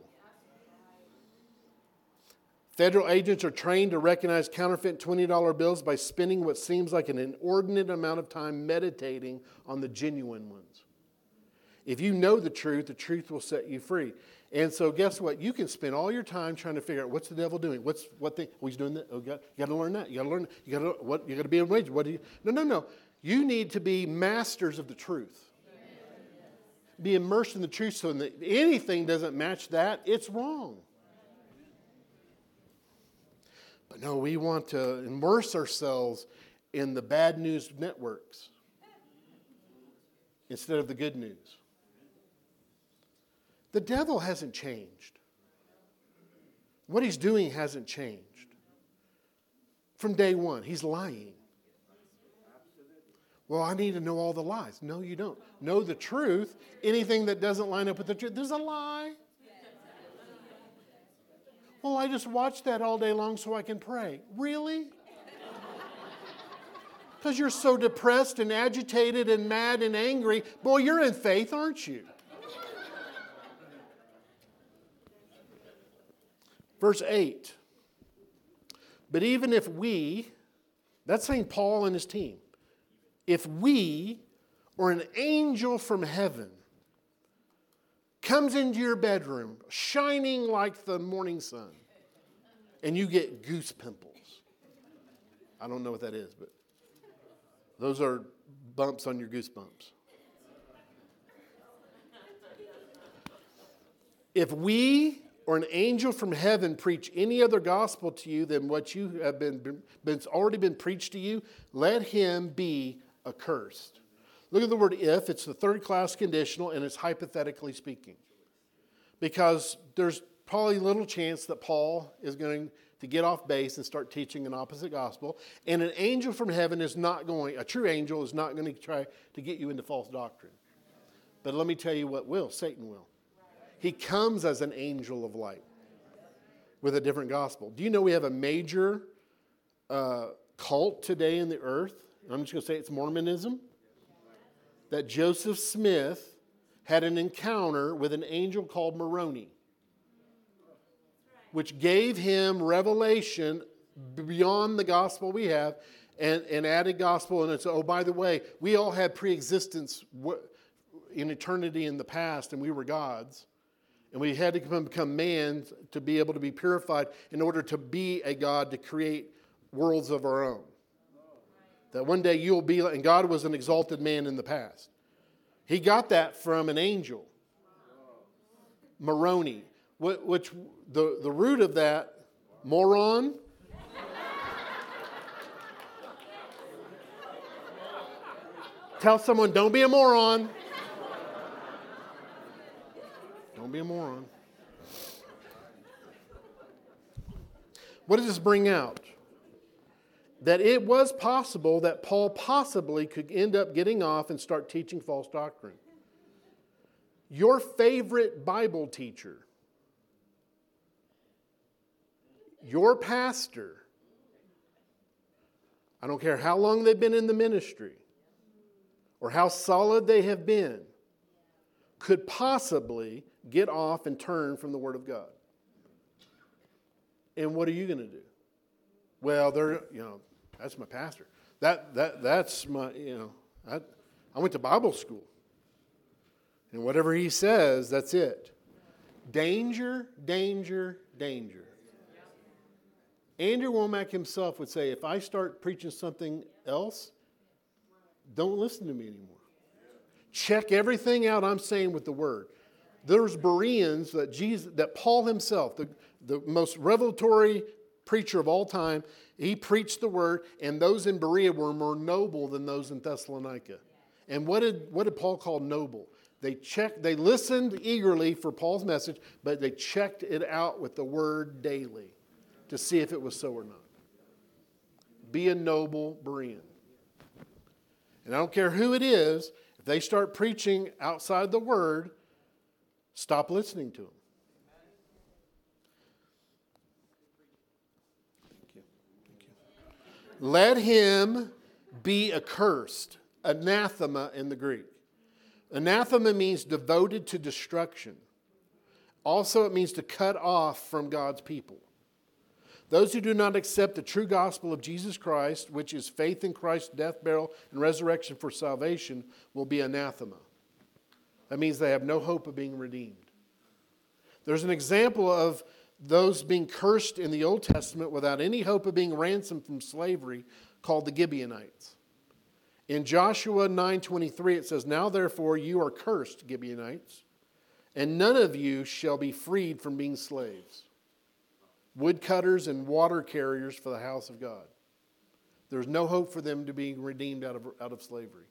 Federal agents are trained to recognize counterfeit $20 bills by spending what seems like an inordinate amount of time meditating on the genuine ones. If you know the truth, the truth will set you free. And so, guess what? You can spend all your time trying to figure out what's the devil doing. What's what thing? Oh, he's doing that. Oh, you got, you got to learn that. You got to learn. You got to what? You got to be enraged. What do you? No, no, no. You need to be masters of the truth. Be immersed in the truth, so that anything doesn't match that, it's wrong. But no, we want to immerse ourselves in the bad news networks instead of the good news. The devil hasn't changed. What he's doing hasn't changed. From day one, he's lying. Well, I need to know all the lies. No, you don't. Know the truth. Anything that doesn't line up with the truth, there's a lie. Well, I just watch that all day long so I can pray. Really? [LAUGHS] Because you're so depressed and agitated and mad and angry. Boy, you're in faith, aren't you? Verse 8. But even if we, that's saying Paul and his team, if we or an angel from heaven comes into your bedroom shining like the morning sun, and you get goose pimples. I don't know what that is, but those are bumps on your goosebumps. If we or an angel from heaven preach any other gospel to you than what you have been, been already been preached to you, let him be accursed. Look at the word if, it's the third class conditional and it's hypothetically speaking. Because there's probably little chance that Paul is going to get off base and start teaching an opposite gospel. And an angel from heaven is not going, a true angel is not going to try to get you into false doctrine. But let me tell you what will Satan will. He comes as an angel of light with a different gospel. Do you know we have a major uh, cult today in the earth? I'm just going to say it's Mormonism. That Joseph Smith had an encounter with an angel called Moroni which gave him revelation beyond the gospel we have and, and added gospel. And it's, oh, by the way, we all had pre existence in eternity in the past, and we were gods. And we had to become man to be able to be purified in order to be a God to create worlds of our own. That one day you'll be, and God was an exalted man in the past. He got that from an angel, Moroni which the, the root of that, moron, Tell someone, don't be a moron. Don't be a moron. What does this bring out? That it was possible that Paul possibly could end up getting off and start teaching false doctrine. Your favorite Bible teacher your pastor, I don't care how long they've been in the ministry or how solid they have been, could possibly get off and turn from the Word of God. And what are you going to do? Well, they're, you know, that's my pastor. That, that, that's my, you know, I, I went to Bible school. And whatever he says, that's it. Danger, danger, danger. Andrew Wommack himself would say, if I start preaching something else, don't listen to me anymore. Check everything out I'm saying with the word. There's Bereans that Jesus, that Paul himself, the, the most revelatory preacher of all time, he preached the word, and those in Berea were more noble than those in Thessalonica. And what did, what did Paul call noble? They checked, they listened eagerly for Paul's message, but they checked it out with the word daily to see if it was so or not. Be a noble Berean. And I don't care who it is, if they start preaching outside the word, stop listening to them. Thank you. Thank you. Let him be accursed, anathema in the Greek. Anathema means devoted to destruction. Also, it means to cut off from God's people. Those who do not accept the true gospel of Jesus Christ, which is faith in Christ's death, burial, and resurrection for salvation, will be anathema. That means they have no hope of being redeemed. There's an example of those being cursed in the Old Testament without any hope of being ransomed from slavery called the Gibeonites. In Joshua 9:23 it says, "Now therefore you are cursed, Gibeonites, and none of you shall be freed from being slaves." woodcutters and water carriers for the house of God. There's no hope for them to be redeemed out of, out of slavery.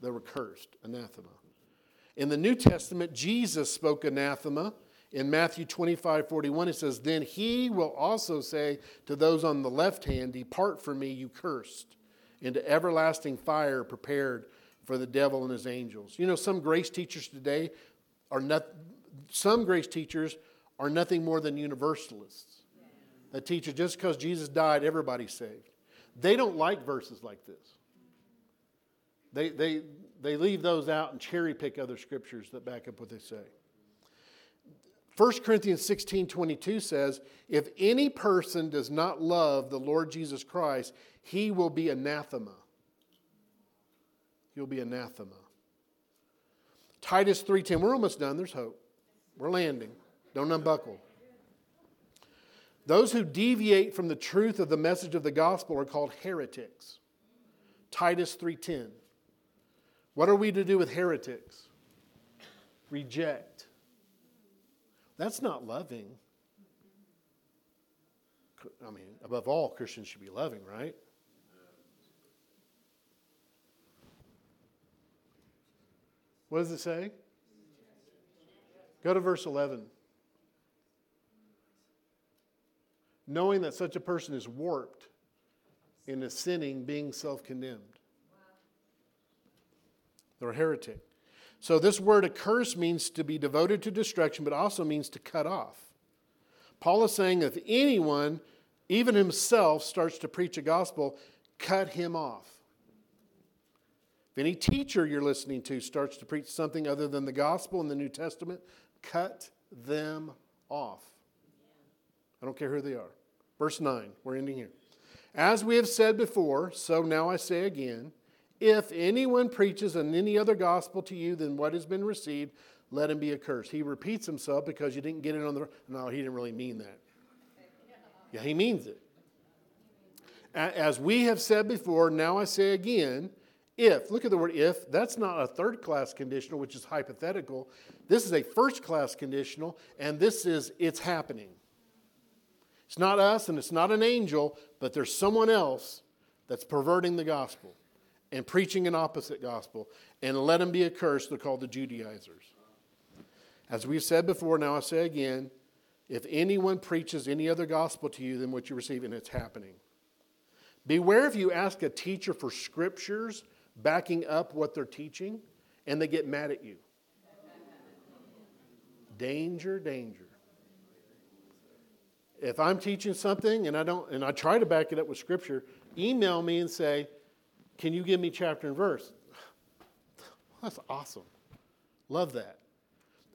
They were cursed, anathema. In the New Testament, Jesus spoke anathema. In Matthew 25, 41, it says, Then he will also say to those on the left hand, Depart from me, you cursed, into everlasting fire prepared for the devil and his angels. You know, some grace teachers today are not, some grace teachers are nothing more than universalists that teaches just because Jesus died, everybody's saved. They don't like verses like this. They, they, they leave those out and cherry pick other scriptures that back up what they say. 1 Corinthians 16 22 says, If any person does not love the Lord Jesus Christ, he will be anathema. He'll be anathema. Titus 3:10. We're almost done. There's hope. We're landing. Don't unbuckle. Those who deviate from the truth of the message of the gospel are called heretics. Titus 3:10. What are we to do with heretics? Reject. That's not loving. I mean, above all, Christians should be loving, right? What does it say? Go to verse 11. knowing that such a person is warped in a sinning, being self condemned. They're a heretic. So, this word accursed means to be devoted to destruction, but also means to cut off. Paul is saying if anyone, even himself, starts to preach a gospel, cut him off. If any teacher you're listening to starts to preach something other than the gospel in the New Testament, cut them off. I don't care who they are. Verse 9, we're ending here. As we have said before, so now I say again if anyone preaches an any other gospel to you than what has been received, let him be accursed. He repeats himself because you didn't get it on the. No, he didn't really mean that. Yeah, he means it. As we have said before, now I say again, if, look at the word if, that's not a third class conditional, which is hypothetical. This is a first class conditional, and this is it's happening. It's not us and it's not an angel, but there's someone else that's perverting the gospel and preaching an opposite gospel, and let them be accursed. They're called the Judaizers. As we've said before, now I say again if anyone preaches any other gospel to you than what you receive, and it's happening. Beware if you ask a teacher for scriptures backing up what they're teaching and they get mad at you. Danger, danger. If I'm teaching something and I don't and I try to back it up with scripture, email me and say, "Can you give me chapter and verse?" That's awesome. Love that.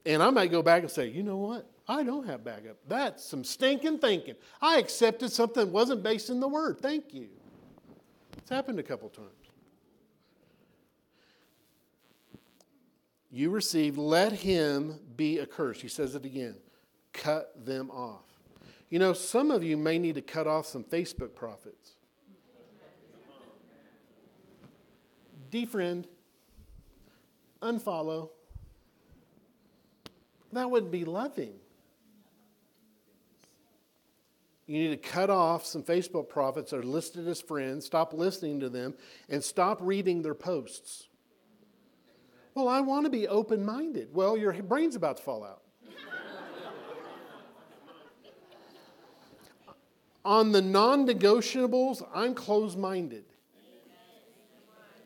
And I might go back and say, "You know what? I don't have backup. That's some stinking thinking. I accepted something that wasn't based in the word. Thank you." It's happened a couple times. You received, let him be accursed. He says it again. Cut them off. You know, some of you may need to cut off some Facebook prophets. Defriend, unfollow. That wouldn't be loving. You need to cut off some Facebook prophets that are listed as friends, stop listening to them, and stop reading their posts. Well, I want to be open minded. Well, your brain's about to fall out. [LAUGHS] On the non negotiables, I'm closed minded.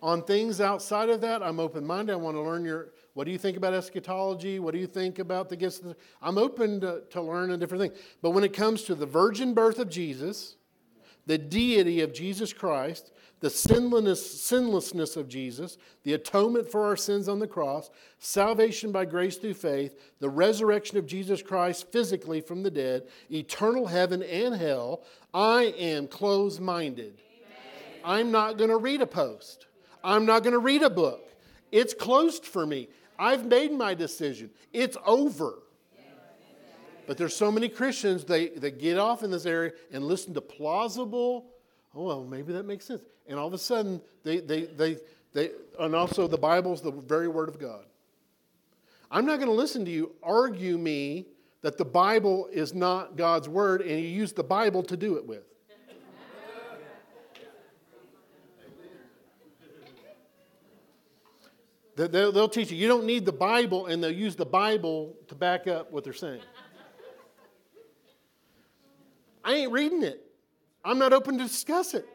On things outside of that, I'm open minded. I want to learn your, what do you think about eschatology? What do you think about the gifts? I'm open to, to learn a different thing. But when it comes to the virgin birth of Jesus, the deity of Jesus Christ, the sinlessness, sinlessness of Jesus, the atonement for our sins on the cross, salvation by grace through faith, the resurrection of Jesus Christ physically from the dead, eternal heaven and hell, I am closed minded. I'm not going to read a post. I'm not going to read a book. It's closed for me. I've made my decision. It's over. But there's so many Christians, they, they get off in this area and listen to plausible, oh, well, maybe that makes sense and all of a sudden they, they, they, they and also the Bible's the very word of God. I'm not going to listen to you argue me that the Bible is not God's word and you use the Bible to do it with. They'll teach you you don't need the Bible, and they'll use the Bible to back up what they're saying. I ain't reading it. I'm not open to discuss it.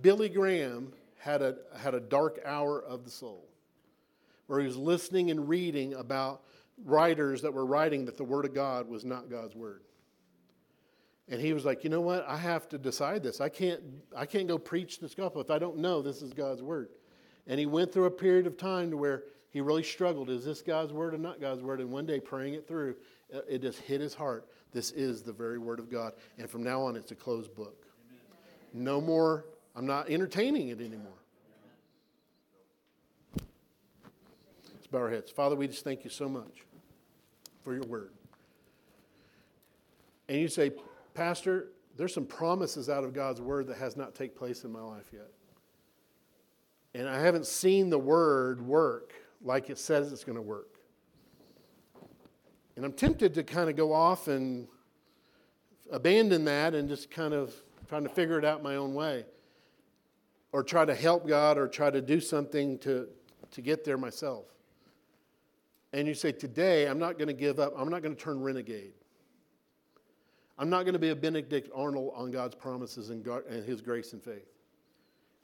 Billy Graham had a, had a dark hour of the soul where he was listening and reading about writers that were writing that the Word of God was not God's Word. And he was like, you know what? I have to decide this. I can't, I can't go preach this gospel if I don't know this is God's Word. And he went through a period of time to where he really struggled. Is this God's Word or not God's Word? And one day, praying it through, it just hit his heart. This is the very Word of God. And from now on, it's a closed book. Amen. No more I'm not entertaining it anymore. Let's bow our heads. Father, we just thank you so much for your word. And you say, Pastor, there's some promises out of God's word that has not take place in my life yet. And I haven't seen the word work like it says it's going to work. And I'm tempted to kind of go off and abandon that and just kind of trying to figure it out my own way or try to help God or try to do something to, to get there myself. And you say, Today, I'm not going to give up. I'm not going to turn renegade. I'm not going to be a Benedict Arnold on God's promises and, God, and His grace and faith.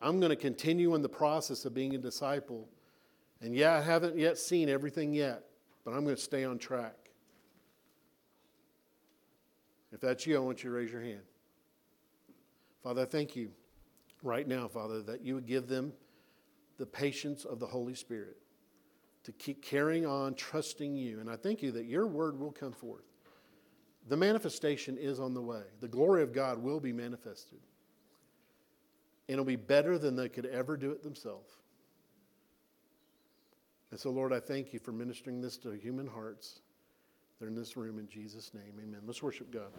I'm going to continue in the process of being a disciple. And yeah, I haven't yet seen everything yet, but I'm going to stay on track. If that's you, I want you to raise your hand. Father, I thank you right now, Father, that you would give them the patience of the Holy Spirit to keep carrying on, trusting you. And I thank you that your word will come forth. The manifestation is on the way. The glory of God will be manifested. And it'll be better than they could ever do it themselves. And so, Lord, I thank you for ministering this to human hearts. They're in this room in Jesus' name. Amen. Let's worship God.